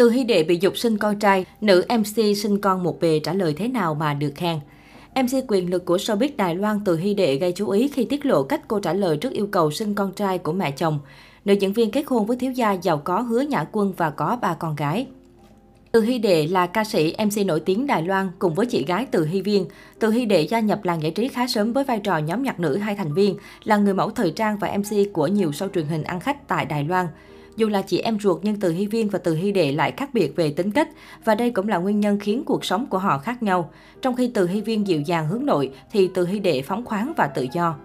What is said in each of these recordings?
Từ Hy Đệ bị dục sinh con trai, nữ MC sinh con một bề trả lời thế nào mà được khen. MC quyền lực của showbiz Đài Loan Từ Hy Đệ gây chú ý khi tiết lộ cách cô trả lời trước yêu cầu sinh con trai của mẹ chồng. Nữ diễn viên kết hôn với thiếu gia giàu có hứa nhã quân và có ba con gái. Từ Hy Đệ là ca sĩ MC nổi tiếng Đài Loan cùng với chị gái Từ Hy Viên. Từ Hy Đệ gia nhập làng giải trí khá sớm với vai trò nhóm nhạc nữ hai thành viên, là người mẫu thời trang và MC của nhiều show truyền hình ăn khách tại Đài Loan. Dù là chị em ruột nhưng Từ Hy Viên và Từ Hy Đệ lại khác biệt về tính cách và đây cũng là nguyên nhân khiến cuộc sống của họ khác nhau. Trong khi Từ Hy Viên dịu dàng hướng nội thì Từ Hy Đệ phóng khoáng và tự do.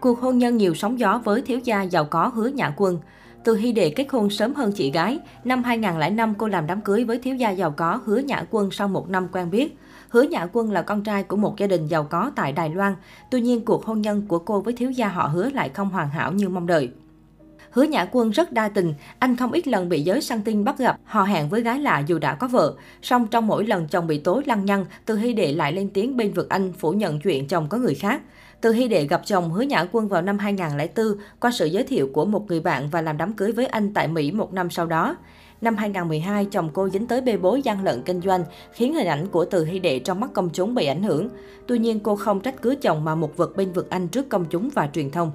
Cuộc hôn nhân nhiều sóng gió với thiếu gia giàu có hứa nhã quân. Từ Hy Đệ kết hôn sớm hơn chị gái. Năm 2005, cô làm đám cưới với thiếu gia giàu có Hứa Nhã Quân sau một năm quen biết. Hứa Nhã Quân là con trai của một gia đình giàu có tại Đài Loan. Tuy nhiên, cuộc hôn nhân của cô với thiếu gia họ Hứa lại không hoàn hảo như mong đợi. Hứa Nhã Quân rất đa tình, anh không ít lần bị giới săn tin bắt gặp, hò hẹn với gái lạ dù đã có vợ. Song trong mỗi lần chồng bị tố lăng nhăng, Từ Hy Đệ lại lên tiếng bên vực anh phủ nhận chuyện chồng có người khác. Từ Hy Đệ gặp chồng Hứa Nhã Quân vào năm 2004 qua sự giới thiệu của một người bạn và làm đám cưới với anh tại Mỹ một năm sau đó. Năm 2012, chồng cô dính tới bê bối gian lận kinh doanh, khiến hình ảnh của Từ Hy Đệ trong mắt công chúng bị ảnh hưởng. Tuy nhiên, cô không trách cứ chồng mà một vực bên vực anh trước công chúng và truyền thông.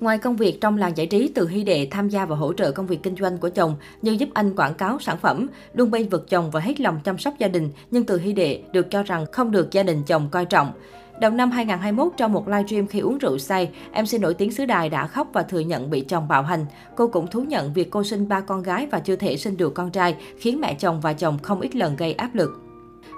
Ngoài công việc trong làng giải trí, Từ Hy Đệ tham gia và hỗ trợ công việc kinh doanh của chồng như giúp anh quảng cáo sản phẩm, luôn bên vực chồng và hết lòng chăm sóc gia đình, nhưng Từ Hy Đệ được cho rằng không được gia đình chồng coi trọng. Đầu năm 2021, trong một livestream khi uống rượu say, MC nổi tiếng xứ đài đã khóc và thừa nhận bị chồng bạo hành. Cô cũng thú nhận việc cô sinh ba con gái và chưa thể sinh được con trai, khiến mẹ chồng và chồng không ít lần gây áp lực.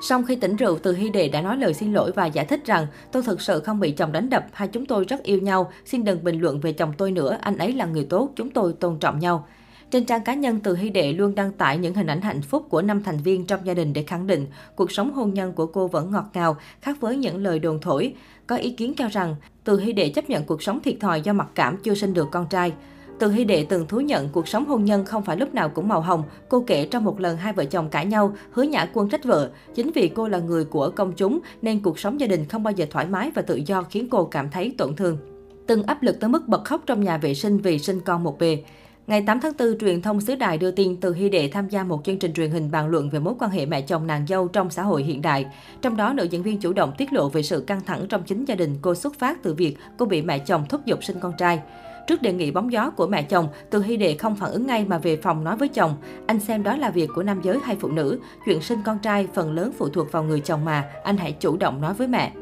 Sau khi tỉnh rượu, Từ Hy Đệ đã nói lời xin lỗi và giải thích rằng tôi thực sự không bị chồng đánh đập, hai chúng tôi rất yêu nhau, xin đừng bình luận về chồng tôi nữa, anh ấy là người tốt, chúng tôi tôn trọng nhau. Trên trang cá nhân, Từ Hy Đệ luôn đăng tải những hình ảnh hạnh phúc của năm thành viên trong gia đình để khẳng định cuộc sống hôn nhân của cô vẫn ngọt ngào, khác với những lời đồn thổi. Có ý kiến cho rằng, Từ Hy Đệ chấp nhận cuộc sống thiệt thòi do mặc cảm chưa sinh được con trai. Từ Hy Đệ từng thú nhận cuộc sống hôn nhân không phải lúc nào cũng màu hồng. Cô kể trong một lần hai vợ chồng cãi nhau, hứa nhã quân trách vợ. Chính vì cô là người của công chúng nên cuộc sống gia đình không bao giờ thoải mái và tự do khiến cô cảm thấy tổn thương. Từng áp lực tới mức bật khóc trong nhà vệ sinh vì sinh con một bề. Ngày 8 tháng 4, truyền thông xứ đài đưa tin Từ Hy Đệ tham gia một chương trình truyền hình bàn luận về mối quan hệ mẹ chồng nàng dâu trong xã hội hiện đại. Trong đó, nữ diễn viên chủ động tiết lộ về sự căng thẳng trong chính gia đình cô xuất phát từ việc cô bị mẹ chồng thúc giục sinh con trai. Trước đề nghị bóng gió của mẹ chồng, Từ Hy Đệ không phản ứng ngay mà về phòng nói với chồng, anh xem đó là việc của nam giới hay phụ nữ, chuyện sinh con trai phần lớn phụ thuộc vào người chồng mà, anh hãy chủ động nói với mẹ.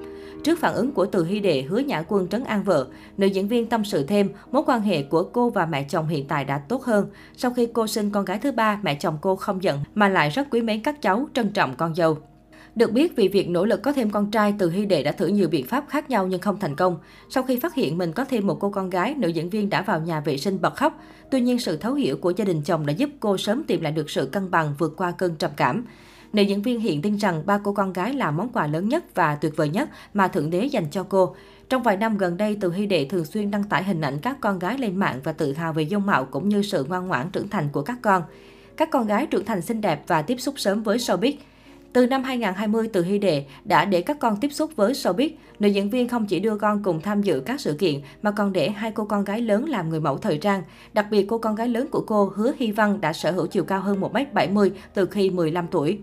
Trước phản ứng của Từ Hy Đệ hứa nhã quân trấn an vợ, nữ diễn viên tâm sự thêm mối quan hệ của cô và mẹ chồng hiện tại đã tốt hơn. Sau khi cô sinh con gái thứ ba, mẹ chồng cô không giận mà lại rất quý mến các cháu, trân trọng con dâu. Được biết, vì việc nỗ lực có thêm con trai, Từ Hy Đệ đã thử nhiều biện pháp khác nhau nhưng không thành công. Sau khi phát hiện mình có thêm một cô con gái, nữ diễn viên đã vào nhà vệ sinh bật khóc. Tuy nhiên, sự thấu hiểu của gia đình chồng đã giúp cô sớm tìm lại được sự cân bằng vượt qua cơn trầm cảm. Nữ diễn viên hiện tin rằng ba cô con gái là món quà lớn nhất và tuyệt vời nhất mà Thượng Đế dành cho cô. Trong vài năm gần đây, Từ Hy Đệ thường xuyên đăng tải hình ảnh các con gái lên mạng và tự hào về dung mạo cũng như sự ngoan ngoãn trưởng thành của các con. Các con gái trưởng thành xinh đẹp và tiếp xúc sớm với showbiz. Từ năm 2020, Từ Hy Đệ đã để các con tiếp xúc với showbiz. Nữ diễn viên không chỉ đưa con cùng tham dự các sự kiện, mà còn để hai cô con gái lớn làm người mẫu thời trang. Đặc biệt, cô con gái lớn của cô, Hứa Hy Văn, đã sở hữu chiều cao hơn 1m70 từ khi 15 tuổi.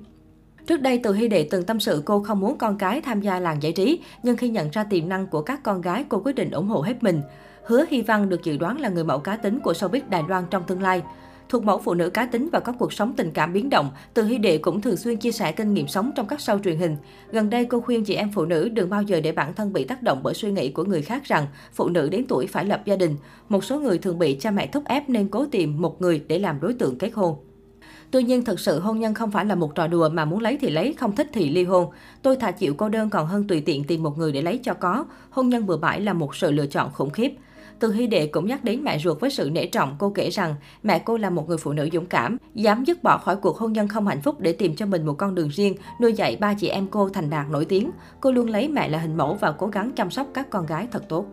Trước đây, Từ Hy Đệ từng tâm sự cô không muốn con cái tham gia làng giải trí, nhưng khi nhận ra tiềm năng của các con gái, cô quyết định ủng hộ hết mình. Hứa Hy Văn được dự đoán là người mẫu cá tính của showbiz Đài Loan trong tương lai. Thuộc mẫu phụ nữ cá tính và có cuộc sống tình cảm biến động, Từ Hy Đệ cũng thường xuyên chia sẻ kinh nghiệm sống trong các show truyền hình. Gần đây, cô khuyên chị em phụ nữ đừng bao giờ để bản thân bị tác động bởi suy nghĩ của người khác rằng phụ nữ đến tuổi phải lập gia đình. Một số người thường bị cha mẹ thúc ép nên cố tìm một người để làm đối tượng kết hôn. Tuy nhiên, thật sự hôn nhân không phải là một trò đùa mà muốn lấy thì lấy, không thích thì ly hôn. Tôi thà chịu cô đơn còn hơn tùy tiện tìm một người để lấy cho có. Hôn nhân bừa bãi là một sự lựa chọn khủng khiếp. Từ Hy Đệ cũng nhắc đến mẹ ruột với sự nể trọng. Cô kể rằng mẹ cô là một người phụ nữ dũng cảm, dám dứt bỏ khỏi cuộc hôn nhân không hạnh phúc để tìm cho mình một con đường riêng, nuôi dạy ba chị em cô thành đạt nổi tiếng. Cô luôn lấy mẹ là hình mẫu và cố gắng chăm sóc các con gái thật tốt.